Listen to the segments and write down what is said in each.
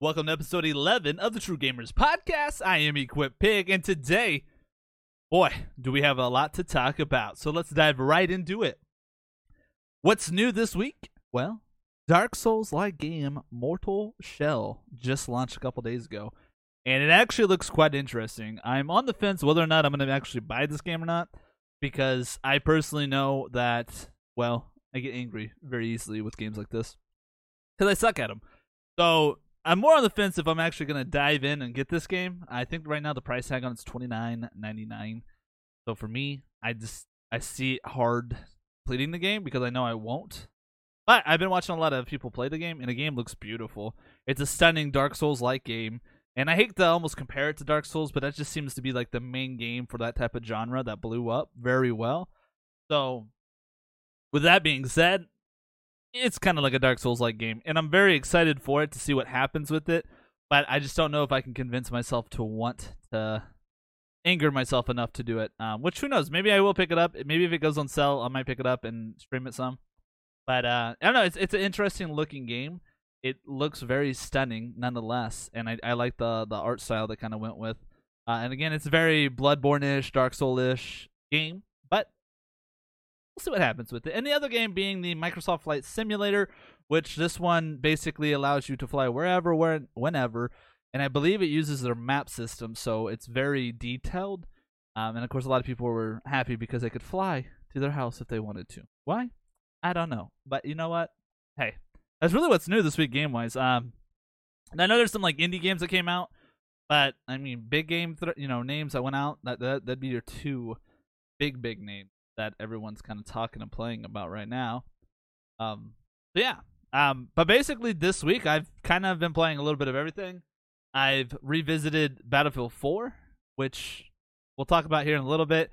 Welcome to episode 11 of the True Gamers Podcast. I am Equip Pig, and today, boy, do we have a lot to talk about. So let's dive right into it. What's new this week? Well, Dark Souls like game Mortal Shell just launched a couple days ago, and it actually looks quite interesting. I'm on the fence whether or not I'm going to actually buy this game or not, because I personally know that, well, I get angry very easily with games like this because I suck at them. So I'm more on the fence if I'm actually gonna dive in and get this game. I think right now the price tag on it's twenty nine ninety nine. So for me, I just I see it hard completing the game because I know I won't. But I've been watching a lot of people play the game, and the game looks beautiful. It's a stunning Dark Souls like game. And I hate to almost compare it to Dark Souls, but that just seems to be like the main game for that type of genre that blew up very well. So, with that being said, it's kind of like a Dark Souls like game, and I'm very excited for it to see what happens with it. But I just don't know if I can convince myself to want to anger myself enough to do it. Um, which who knows? Maybe I will pick it up. Maybe if it goes on sale, I might pick it up and stream it some. But uh, I don't know. It's it's an interesting looking game. It looks very stunning, nonetheless, and I, I like the the art style that kind of went with. Uh, and again, it's a very Bloodborne-ish, Dark Soul-ish game, but we'll see what happens with it. And the other game being the Microsoft Flight Simulator, which this one basically allows you to fly wherever, where, whenever. And I believe it uses their map system, so it's very detailed. Um, and of course, a lot of people were happy because they could fly to their house if they wanted to. Why? I don't know. But you know what? Hey, that's really what's new this week game wise. Um, I know there's some like indie games that came out, but I mean, big game, th- you know, names that went out. That, that that'd be your two big big names that everyone's kind of talking and playing about right now. Um, yeah. Um, but basically this week I've kind of been playing a little bit of everything. I've revisited Battlefield 4, which we'll talk about here in a little bit.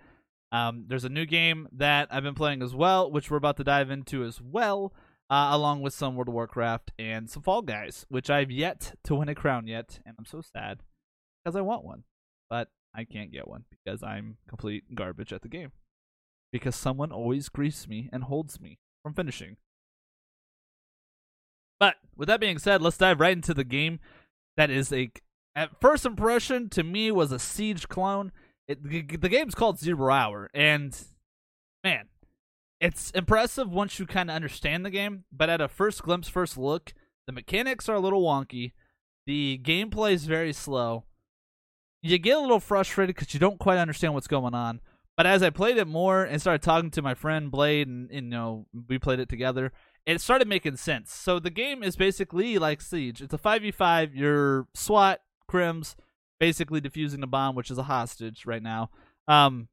Um, there's a new game that I've been playing as well, which we're about to dive into as well, uh, along with some World of Warcraft and some Fall Guys, which I've yet to win a crown yet, and I'm so sad because I want one, but I can't get one because I'm complete garbage at the game because someone always griefs me and holds me from finishing. But with that being said, let's dive right into the game. That is a, at first impression to me, was a Siege clone. It, the game's called Zero Hour, and man, it's impressive once you kind of understand the game. But at a first glimpse, first look, the mechanics are a little wonky. The gameplay is very slow. You get a little frustrated because you don't quite understand what's going on. But as I played it more and started talking to my friend Blade, and, and, you know we played it together, it started making sense. So the game is basically like Siege. It's a five v five. You're SWAT, Crims, basically defusing the bomb, which is a hostage right now. Um,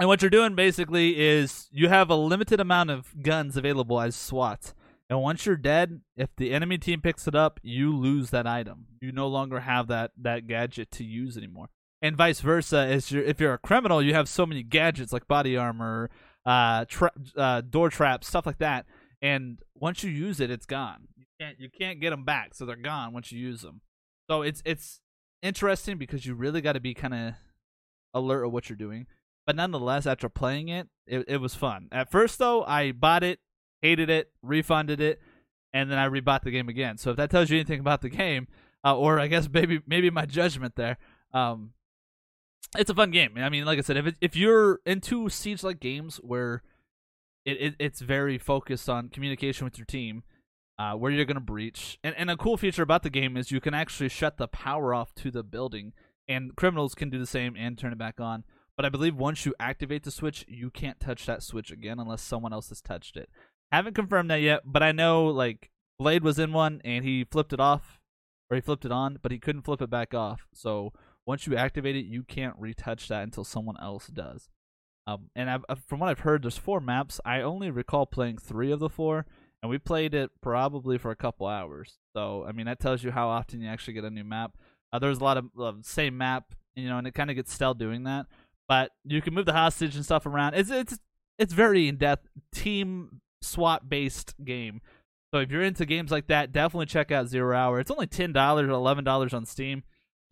and what you're doing basically is you have a limited amount of guns available as SWAT. And once you're dead, if the enemy team picks it up, you lose that item. You no longer have that that gadget to use anymore and vice versa. Is you're, if you're a criminal, you have so many gadgets like body armor, uh, tra- uh, door traps, stuff like that, and once you use it, it's gone. You can't you can't get them back, so they're gone once you use them. So it's it's interesting because you really got to be kind of alert of what you're doing. But nonetheless, after playing it, it, it was fun. At first, though, I bought it, hated it, refunded it, and then I rebought the game again. So if that tells you anything about the game, uh, or I guess maybe maybe my judgment there, um, it's a fun game. I mean, like I said, if it, if you're into siege like games where it, it, it's very focused on communication with your team, uh, where you're gonna breach, and and a cool feature about the game is you can actually shut the power off to the building, and criminals can do the same and turn it back on. But I believe once you activate the switch, you can't touch that switch again unless someone else has touched it. Haven't confirmed that yet, but I know like Blade was in one and he flipped it off, or he flipped it on, but he couldn't flip it back off. So once you activate it, you can't retouch that until someone else does. Um, and I've, from what I've heard, there's four maps. I only recall playing three of the four, and we played it probably for a couple hours. So I mean, that tells you how often you actually get a new map. Uh, there's a lot of uh, same map, you know, and it kind of gets stale doing that. But you can move the hostage and stuff around. It's it's it's very in depth team SWAT based game. So if you're into games like that, definitely check out Zero Hour. It's only ten dollars or eleven dollars on Steam.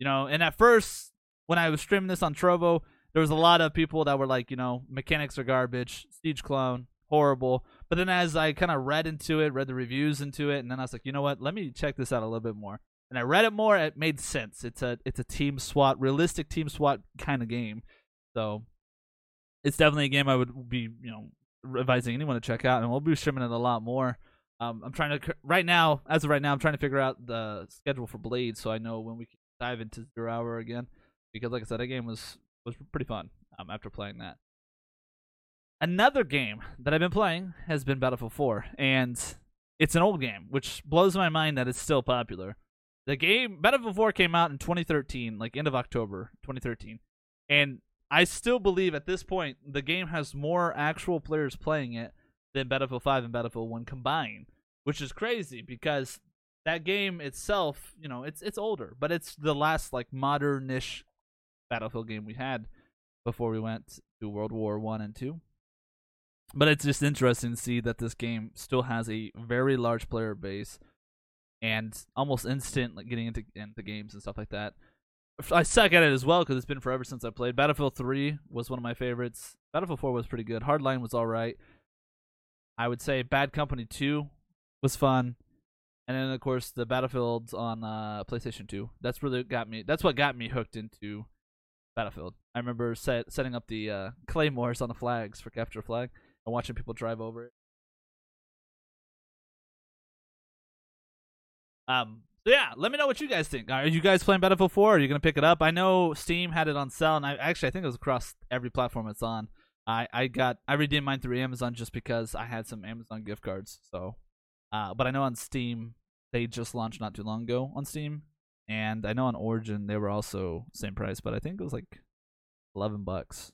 You know, and at first when I was streaming this on Trovo, there was a lot of people that were like, you know, mechanics are garbage, Siege clone, horrible. But then as I kind of read into it, read the reviews into it, and then I was like, you know what? Let me check this out a little bit more. and I read it more, it made sense. It's a it's a team SWAT, realistic team SWAT kind of game. So it's definitely a game I would be you know advising anyone to check out, and we'll be streaming it a lot more. Um, I'm trying to right now, as of right now, I'm trying to figure out the schedule for Blade, so I know when we can dive into Zero Hour again. Because, like I said, that game was was pretty fun. Um, after playing that. Another game that I've been playing has been Battlefield 4, and it's an old game, which blows my mind that it's still popular. The game Battlefield 4 came out in 2013, like end of October 2013, and I still believe at this point the game has more actual players playing it than Battlefield 5 and Battlefield 1 combined, which is crazy because that game itself, you know, it's it's older, but it's the last like modernish Battlefield game we had before we went to World War One and Two. But it's just interesting to see that this game still has a very large player base and almost instant like getting into into games and stuff like that. I suck at it as well because it's been forever since I played. Battlefield 3 was one of my favorites. Battlefield 4 was pretty good. Hardline was all right. I would say Bad Company 2 was fun. And then of course the Battlefields on uh, PlayStation 2. That's really got me. That's what got me hooked into Battlefield. I remember set, setting up the uh, claymores on the flags for capture flag and watching people drive over it. Um. So yeah, let me know what you guys think. Are you guys playing Battlefield 4? Are you gonna pick it up? I know Steam had it on sale, and I actually I think it was across every platform it's on. I I got I redeemed mine through Amazon just because I had some Amazon gift cards. So, uh, but I know on Steam they just launched not too long ago on Steam, and I know on Origin they were also same price, but I think it was like eleven bucks.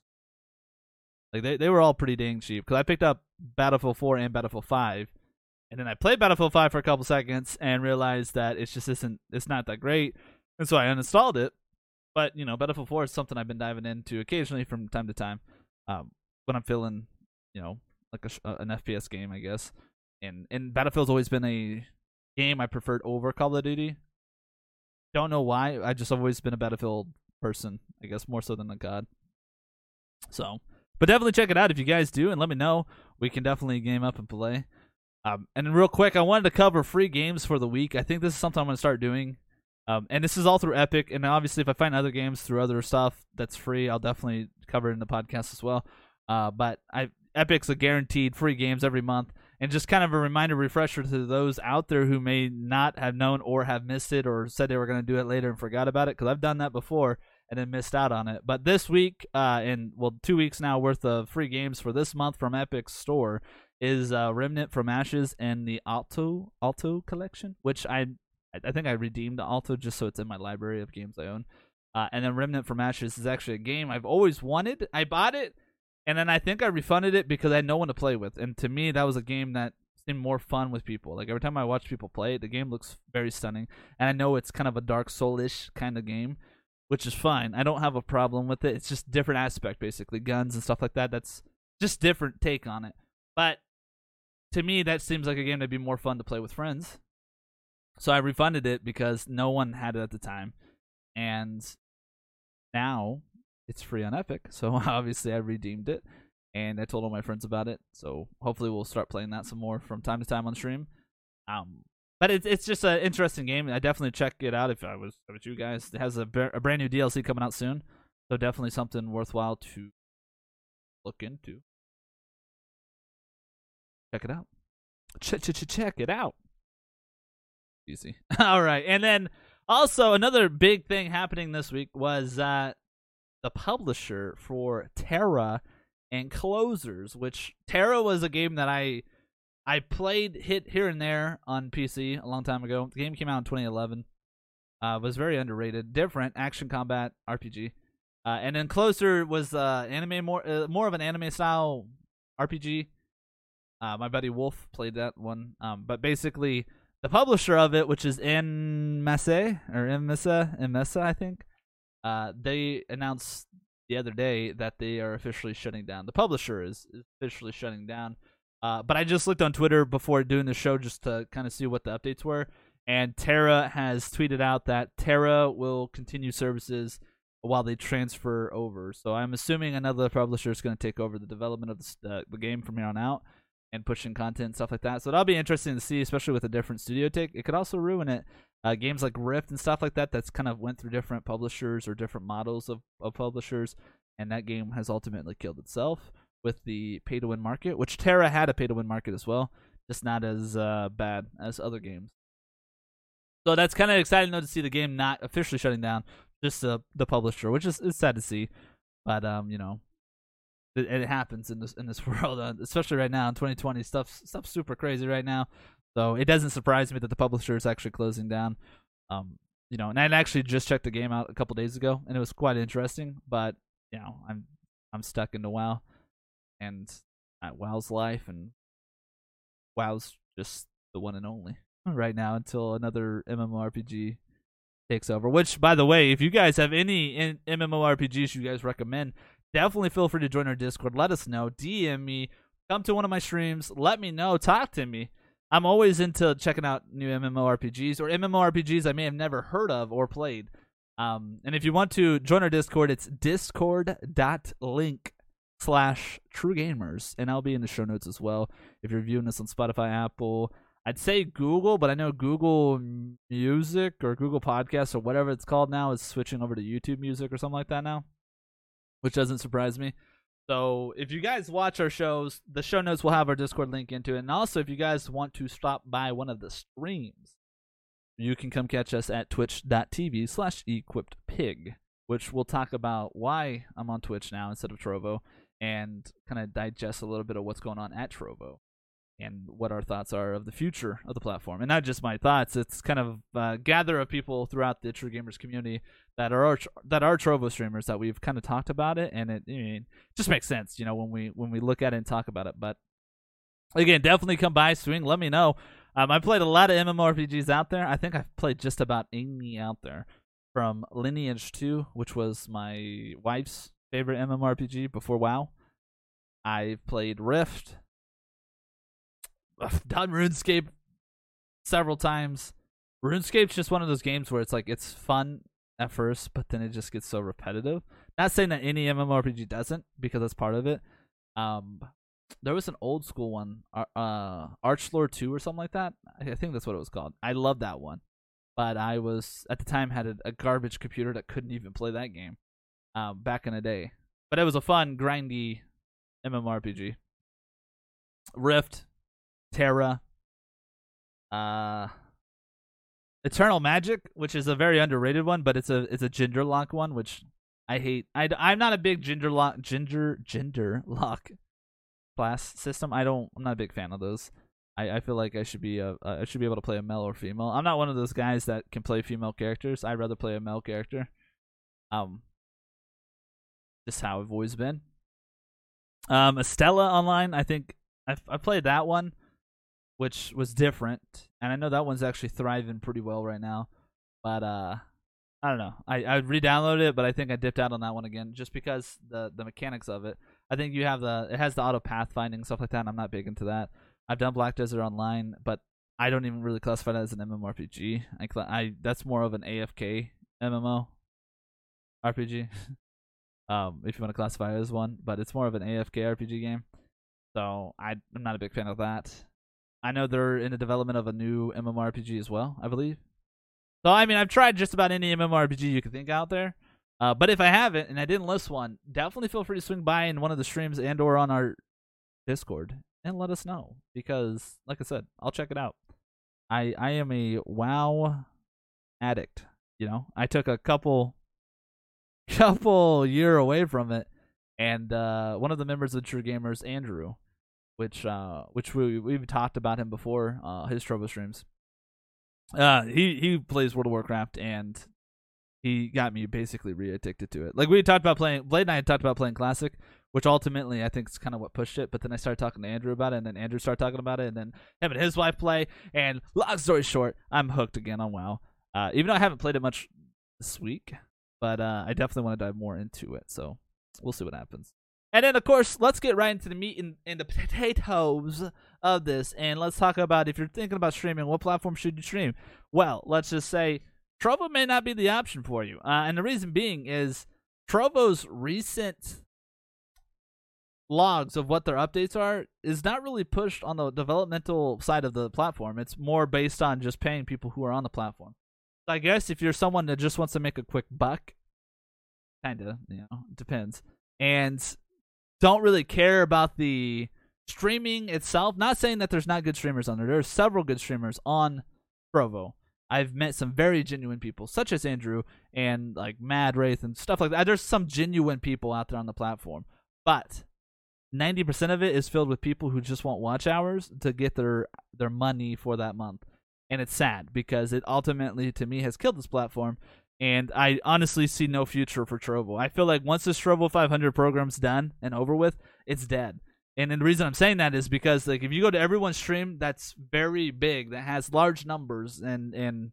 Like they they were all pretty dang cheap because I picked up Battlefield 4 and Battlefield 5, and then I played Battlefield 5 for a couple seconds and realized that it's just isn't it's not that great, and so I uninstalled it. But you know, Battlefield 4 is something I've been diving into occasionally from time to time, um, when I'm feeling, you know, like a, an FPS game, I guess. And and Battlefield's always been a game I preferred over Call of Duty. Don't know why. I just always been a Battlefield person. I guess more so than a god. So, but definitely check it out if you guys do, and let me know. We can definitely game up and play. Um, and real quick, I wanted to cover free games for the week. I think this is something I'm going to start doing. Um, and this is all through Epic. And obviously, if I find other games through other stuff that's free, I'll definitely cover it in the podcast as well. Uh, but I Epic's a guaranteed free games every month and just kind of a reminder refresher to those out there who may not have known or have missed it or said they were going to do it later and forgot about it because i've done that before and then missed out on it. But this week uh and well two weeks now worth of free games for this month from epic's store is uh remnant from ashes and the alto alto collection which i i think i redeemed the alto just so it's in my library of games i own. Uh, and then remnant from ashes is actually a game i've always wanted. I bought it and then I think I refunded it because I had no one to play with. And to me, that was a game that seemed more fun with people. Like every time I watch people play it, the game looks very stunning. And I know it's kind of a Dark Soulish kind of game, which is fine. I don't have a problem with it. It's just different aspect, basically guns and stuff like that. That's just different take on it. But to me, that seems like a game that'd be more fun to play with friends. So I refunded it because no one had it at the time, and now it's free on Epic, so obviously I redeemed it, and I told all my friends about it. So hopefully we'll start playing that some more from time to time on stream. Um, but it's it's just an interesting game. I definitely check it out if I was with you guys. It has a, a brand new DLC coming out soon, so definitely something worthwhile to look into. Check it out. Check check check it out. Easy. All right, and then also another big thing happening this week was uh the publisher for TERA and Closers, which TERA was a game that I I played hit here and there on PC a long time ago. The game came out in 2011. Uh, was very underrated, different action combat RPG. Uh, and then Closer was uh, anime more uh, more of an anime style RPG. Uh, my buddy Wolf played that one. Um, but basically, the publisher of it, which is Inmessa or Inmessa, Inmessa, I think, uh, they announced the other day that they are officially shutting down. The publisher is, is officially shutting down. Uh, but I just looked on Twitter before doing the show just to kind of see what the updates were. And TERA has tweeted out that TERA will continue services while they transfer over. So I'm assuming another publisher is going to take over the development of uh, the game from here on out. And pushing content and stuff like that. So that'll be interesting to see, especially with a different studio take. It could also ruin it. Uh, games like Rift and stuff like that that's kind of went through different publishers or different models of, of publishers, and that game has ultimately killed itself with the pay to win market, which TERA had a pay to win market as well, just not as uh, bad as other games. So that's kind of exciting though to see the game not officially shutting down, just the the publisher, which is, is sad to see. But um, you know, it, happens in this in this world, uh, especially right now in 2020. Stuff stuff's super crazy right now, so it doesn't surprise me that the publisher is actually closing down. Um, you know, and I actually just checked the game out a couple days ago, and it was quite interesting. But you know, I'm I'm stuck into WoW, and uh, WoW's life, and WoW's just the one and only right now until another MMORPG takes over. Which, by the way, if you guys have any MMORPGs you guys recommend, definitely feel free to join our Discord. Let us know. DM me. Come to one of my streams. Let me know. Talk to me. I'm always into checking out new MMORPGs or MMORPGs I may have never heard of or played. Um, and if you want to join our Discord, it's discord.link slash true gamers. And I'll be in the show notes as well. If you're viewing this on Spotify, Apple, I'd say Google, but I know Google Music or Google Podcasts or whatever it's called now is switching over to YouTube Music or something like that now, which doesn't surprise me. So if you guys watch our shows, the show notes will have our Discord link into it. And also, if you guys want to stop by one of the streams, you can come catch us at twitch.tv slash equippedpig, which we'll talk about why I'm on Twitch now instead of Trovo and kind of digest a little bit of what's going on at Trovo and what our thoughts are of the future of the platform. And not just my thoughts; it's kind of uh, gather of people throughout the True Gamers community that are that are Trovo streamers that we've kind of talked about it, and it I mean, just makes sense, you know, when we when we look at it and talk about it. But again, definitely come by, swing. Let me know. Um, I played a lot of MMORPGs out there. I think I've played just about any out there, from Lineage 2, which was my wife's favorite MMORPG before WoW. I've played Rift. I've done RuneScape several times. RuneScape's just one of those games where it's like it's fun at first, but then it just gets so repetitive. Not saying that any MMORPG doesn't, because that's part of it. Um, there was an old school one, uh, ArchLord Two or something like that. I think that's what it was called. I love that one, but I was at the time had a, a garbage computer that couldn't even play that game. Um, back in the day, but it was a fun, grindy MMORPG. Rift, TERA, uh, Eternal Magic, which is a very underrated one, but it's a it's a gender lock one, which I hate. I I'm not a big gender lock gender gender lock class system. I don't. I'm not a big fan of those. I, I feel like I should be a I should be able to play a male or female. I'm not one of those guys that can play female characters. I'd rather play a male character. Um, just how I've always been. Um, Astellia Online, I think I've I played that one which was different, and I know that one's actually thriving pretty well right now. But uh, I don't know. I I re-downloaded it, but I think I dipped out on that one again just because the the mechanics of it. I think you have the it has the auto pathfinding stuff like that. and I'm not big into that. I've done Black Desert Online, but I don't even really classify that as an MMORPG. I, cl- I that's more of an AFK MMO RPG. um, if you want to classify it as one, but it's more of an AFK RPG game. So I, I'm not a big fan of that. I know they're in the development of a new MMORPG as well, I believe. So I mean, I've tried just about any MMORPG you can think out there. Uh, but if I haven't and I didn't list one, definitely feel free to swing by in one of the streams and or on our Discord and let us know because, like I said, I'll check it out. I I am a WoW addict. You know, I took a couple couple year away from it, and uh, one of the members of True Gamers, Andrew, which uh which we we've talked about him before, uh his Trovo streams. Uh he he plays World of Warcraft and he got me basically re-addicted to it. Like we talked about playing Blade and I had talked about playing classic, which ultimately I think is kind of what pushed it. But then I started talking to Andrew about it, and then Andrew started talking about it, and then him and his wife play. And long story short, I'm hooked again on WoW. Uh, even though I haven't played it much this week, but uh, I definitely want to dive more into it. So we'll see what happens. And then, of course, let's get right into the meat and, and the potatoes of this. And let's talk about if you're thinking about streaming, what platform should you stream? Well, let's just say Trovo may not be the option for you. Uh, and the reason being is Trovo's recent logs of what their updates are is not really pushed on the developmental side of the platform. It's more based on just paying people who are on the platform. I guess if you're someone that just wants to make a quick buck, kind of, you know, depends, and don't really care about the streaming itself. Not saying that there's not good streamers on there. There are several good streamers on Trovo. I've met some very genuine people, such as Andrew and like Mad Wraith and stuff like that. There's some genuine people out there on the platform, but 90% of it is filled with people who just want watch hours to get their their money for that month. And it's sad because it ultimately to me has killed this platform and I honestly see no future for Trovo. I feel like once this Trovo 500 program's done and over with, it's dead. And the reason I'm saying that is because like if you go to everyone's stream that's very big, that has large numbers and and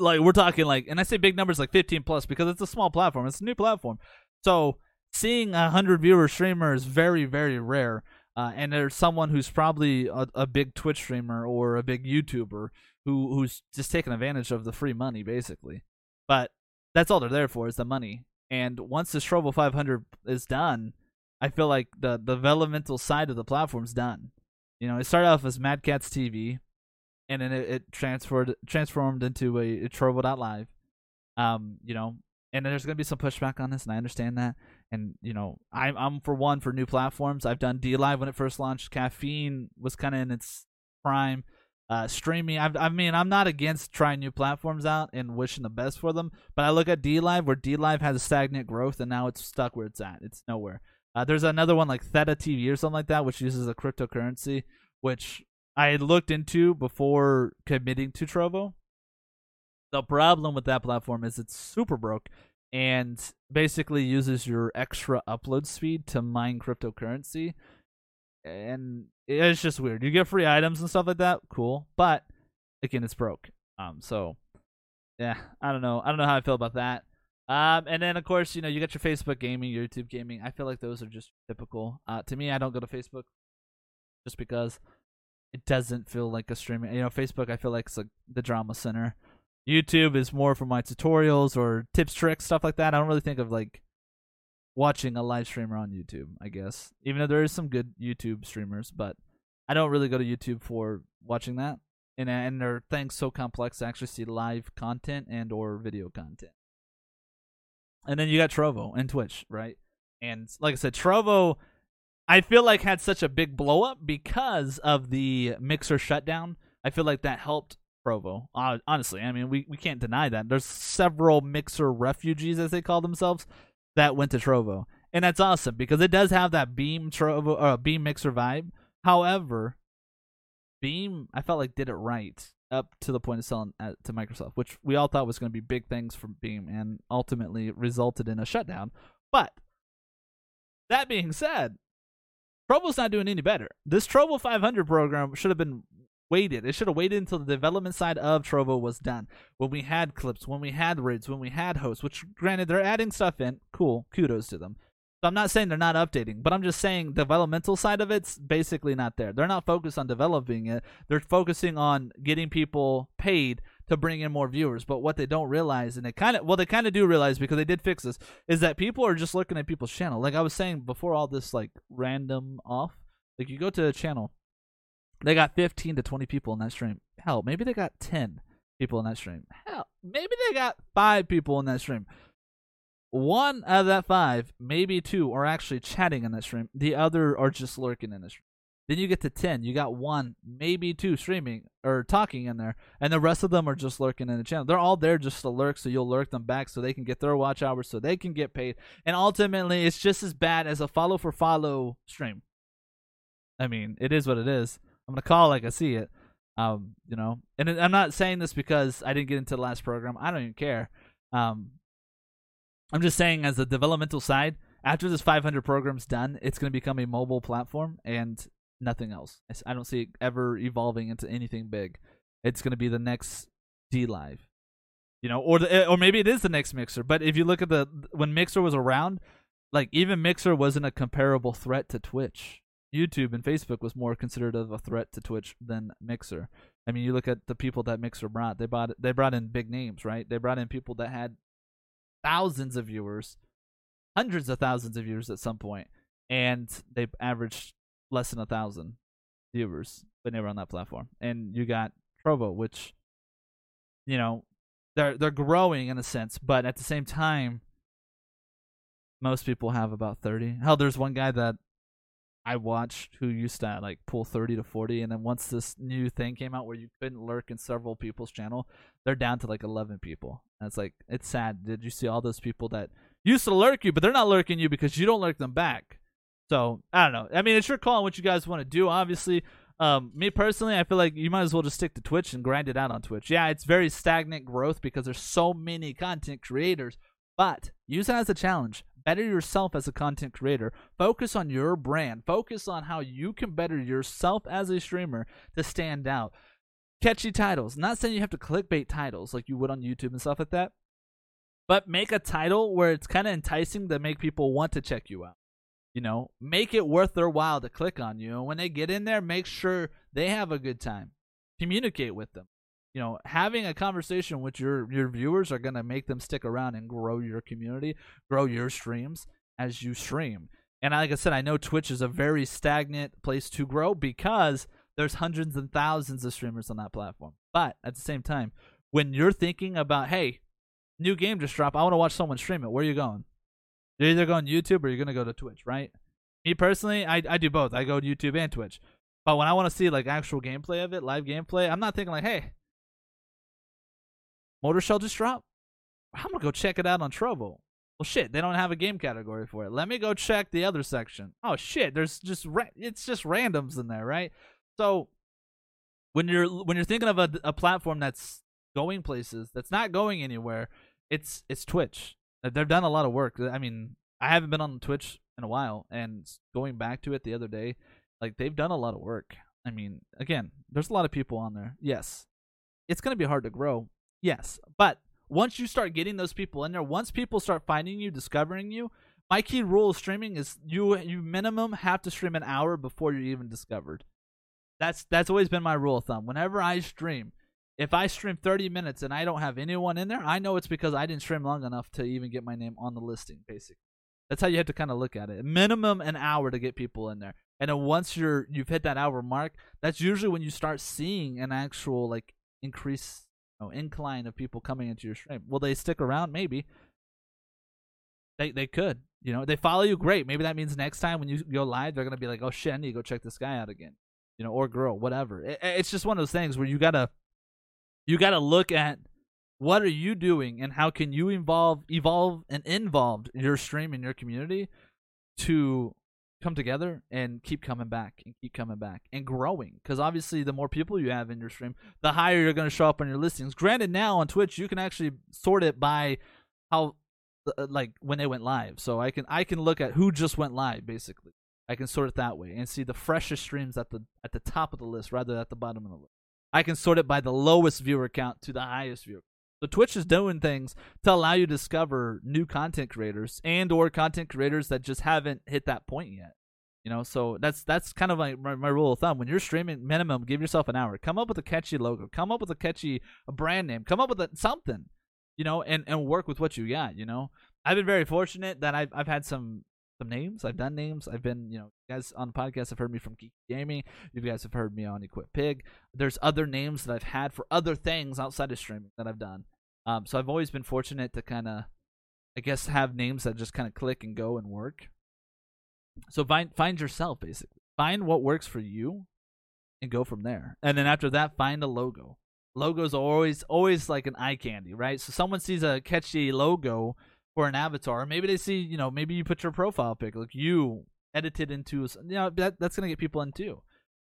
like we're talking like and I say big numbers like 15 plus because it's a small platform. It's a new platform. So seeing a hundred viewer streamer is very very rare. Uh, and there's someone who's probably a, a, big Twitch streamer or a big YouTuber who who's just taking advantage of the free money basically. But that's all they're there for is the money. And once this Trovo 500 is done, I feel like the, the developmental side of the platform's done. You know, it started off as Mad Catz TV, and then it, it transferred transformed into a, a Trovo.live. Um, you know, and there's gonna be some pushback on this, and I understand that. And you know, I'm I'm for one for new platforms. I've done DLive when it first launched. Caffeine was kind of in its prime. Uh, streaming. I, I mean, I'm not against trying new platforms out and wishing the best for them, but I look at DLive where DLive has a stagnant growth, and now it's stuck where it's at. It's nowhere. Uh, there's another one like Theta TV or something like that, which uses a cryptocurrency, which I had looked into before committing to Trovo. The problem with that platform is it's super broke and basically uses your extra upload speed to mine cryptocurrency. And it's just weird. You get free items and stuff like that, cool. But again, it's broke. Um, so yeah, I don't know. I don't know how I feel about that. Um, and then of course, you know, you got your Facebook gaming, your YouTube gaming. I feel like those are just typical. Uh, to me, I don't go to Facebook just because it doesn't feel like a streaming. You know, Facebook, I feel like it's like the drama center. YouTube is more for my tutorials or tips, tricks, stuff like that. I don't really think of like watching a live streamer on YouTube. I guess even though there is some good YouTube streamers, but I don't really go to YouTube for watching that. And and there are things so complex to actually see live content and or video content. And then you got Trovo and Twitch, right? And like I said, Trovo, I feel like had such a big blow up because of the Mixer shutdown. I feel like that helped Trovo. Uh, honestly, I mean, we, we can't deny that. There's several Mixer refugees, as they call themselves, that went to Trovo. And that's awesome because it does have that Beam Trovo, uh, Beam Mixer vibe. However, Beam, I felt like did it right up to the point of selling at, to Microsoft, which we all thought was going to be big things from Beam, and ultimately resulted in a shutdown. But that being said, Trovo's not doing any better. This Trovo 500 program should have been waited. It should have waited until the development side of Trovo was done. When we had clips, when we had rids, when we had hosts, which granted they're adding stuff in, cool, kudos to them. So I'm not saying they're not updating, but I'm just saying developmental side of it's basically not there. They're not focused on developing it. They're focusing on getting people paid to bring in more viewers. But what they don't realize, and they kind of well, they kind of do realize because they did fix this, is that people are just looking at people's channel. Like I was saying before, all this like random off. Like you go to a channel, they got 15 to 20 people in that stream. Hell, maybe they got 10 people in that stream. Hell, maybe they got five people in that stream one out of that five, maybe two, are actually chatting in that stream. The other are just lurking in the stream. Then you get to 10. You got one, maybe two streaming or talking in there. And the rest of them are just lurking in the channel. They're all there just to lurk, so you'll lurk them back so they can get their watch hours, so they can get paid. And ultimately, it's just as bad as a follow for follow stream. I mean, it is what it is. I'm to call like I see it. Um, you know, and I'm not saying this because I didn't get into the last program. I don't even care. Um, I'm just saying, as a developmental side, after this 500 program's done, it's to become a mobile platform and nothing else. I don't see it ever evolving into anything big. It's to be the next DLive, you know, or the, eh, or maybe it is the next Mixer. But if you look at the when Mixer was around, like even Mixer wasn't a comparable threat to Twitch. YouTube and Facebook was more considered of a threat to Twitch than Mixer. I mean, you look at the people that Mixer brought. They brought they brought in big names, right? They brought in people that had thousands of viewers, hundreds of thousands of viewers at some and they averaged less than a thousand viewers when they were on that platform. And you got Trovo, which you know they're they're growing in a sense, but at the same time, most people have about thirty. Hell, there's one guy that I watched who used to like pull 30 to 40 and then once this new thing came out where you couldn't lurk in several people's channel, they're down to like 11 people. And it's like it's sad. Did you see all those people that used to lurk you but they're not lurking you because you don't lurk them back. So, I don't know. I mean, it's your call on what you guys want to do. Obviously, um, me personally, I feel like you might as well just stick to Twitch and grind it out on Twitch. Yeah, it's very stagnant growth because there's so many content creators, but use it as a challenge better yourself as a content creator. Focus on your brand. Focus on how you can better yourself as a streamer to stand out. Catchy titles. Not saying you have to clickbait titles like you would on YouTube and stuff like that, but make a title where it's kind of enticing to make people want to check you out. You know, make it worth their while to click on you. And when they get in there, make sure they have a good time. Communicate with them you know having a conversation with your your viewers are going to make them stick around and grow your community grow your streams as you stream. And like i said i know twitch is a very stagnant place to grow because there's hundreds and thousands of streamers on that platform. But at the same time when you're thinking about hey new game just dropped. I want to watch someone stream it. Where are you going? You're either going youtube or you're going to go to twitch right? Me personally I, I do both. I go to youtube and twitch. But when i want to see like actual gameplay of it live gameplay i'm not thinking like hey Mortal Shell just dropped. I'm gonna go check it out on Trovo. Well, shit, they don't have a game category for it. Let me go check the other section. Oh shit, there's just ra- it's just randoms in there, right? So when you're when you're thinking of a, a platform that's going places, that's not going anywhere, it's it's Twitch. They've done a lot of work. I mean, I haven't been on Twitch in a while, and going back to it the other day, like they've done a lot of work. I mean, again, there's a lot of people on there. Yes, it's gonna be hard to grow, Yes, but once you start getting those people in there, once people start finding you, discovering you, my key rule of streaming is you you minimum have to stream an hour before you're even discovered. That's that's always been my rule of thumb. Whenever I stream, if I stream 30 minutes and I don't have anyone in there, I know it's because I didn't stream long enough to even get my name on the listing. Basically, that's how you have to kind of look at it. Minimum an hour to get people in there, and then once you're you've hit that hour mark, that's usually when you start seeing an actual like increase know, incline of people coming into your stream. Will they stick around? Maybe. They they could. You know, they follow you. Great. Maybe that means next time when you go live, they're gonna be like, "Oh shit, I need to go check this guy out again." You know, or girl, whatever. It, it's just one of those things where you gotta you gotta look at what are you doing and how can you evolve evolve and involve your stream and your community to come together and keep coming back and keep coming back and growing. Because obviously the more people you have in your stream the higher you're going to show up on your listings. Granted now on twitch you can actually sort it by how uh, like when they went live. So i can i can look at who just went live basically. I can sort it that way and see the freshest streams at the at the top of the list rather than at the bottom of the list. I can sort it by the lowest viewer count to the highest viewer so Twitch is doing things to allow you to discover new content creators and or content creators that just haven't hit that point yet. You know, so that's that's kind of like my, my, rule of thumb. When you're streaming, minimum, give yourself an hour. Come up with a catchy logo. Come up with a catchy a brand name. Come up with a, something, you know, and and work with what you got. You know, I've been very fortunate that I've I've had some some names. I've done names. I've been, you know, guys on the podcast have heard me from Geek Gaming. You guys have heard me on Equip Pig. There's other names that I've had for other things outside of streaming that I've done. Um, so I've always been fortunate to kind of, I guess, have names that just kind of click and go and work. So find find yourself basically. Find what works for you, and go from there. And then after that, find a logo. Logos are always always like an eye candy, right? So someone sees a catchy logo for an avatar, maybe they see, you know, maybe you put your profile pic, like you edited into, you know, that that's gonna get people in too.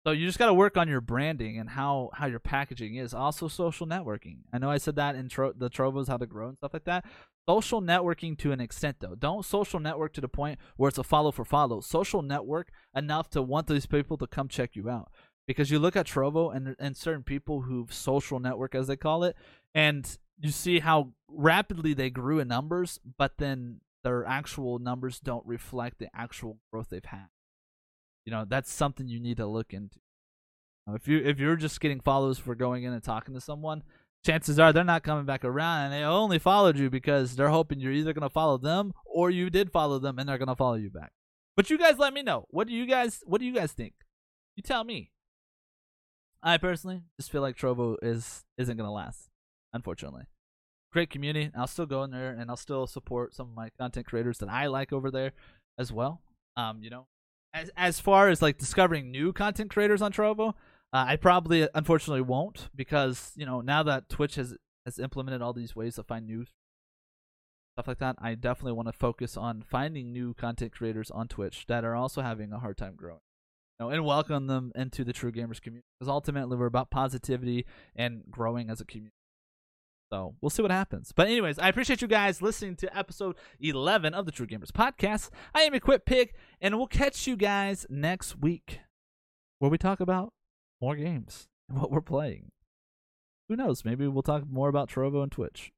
So you just got to work on your branding and how how your packaging is. Also, social networking. I know I said that in tro- the Trovos how to grow and stuff like that. Social networking to an extent though. Don't social network to the point where it's a follow for follow. Social network enough to want these people to come check you out. Because you look at Trovo and and certain people who've social network as they call it, and you see how rapidly they grew in numbers, but then their actual numbers don't reflect the actual growth they've had you know that's something you need to look into if you if you're just getting follows for going in and talking to someone chances are they're not coming back around and they only followed you because they're hoping you're either going to follow them or you did follow them and they're going to follow you back But you guys let me know. What do you guys what do you guys think? You tell me. I personally just feel like Trovo is isn't gonna last, unfortunately. Great community. I'll still go in there and I'll still support some of my content creators that I like over there as well. Um, you know, as as far as like discovering new content creators on Trovo, uh, I probably unfortunately won't because you know now that Twitch has has implemented all these ways to find new stuff like that, I definitely want to focus on finding new content creators on Twitch that are also having a hard time growing. Know, and welcome them into the True Gamers community because ultimately we're about positivity and growing as a community. So we'll see what happens. But anyways, I appreciate you guys listening to episode 11 of the True Gamers podcast. I am Equip Pig, and we'll catch you guys next week where we talk about more games and what we're playing. Who knows? Maybe we'll talk more about Trovo and Twitch.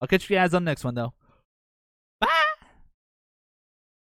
I'll catch you guys on the next one, though.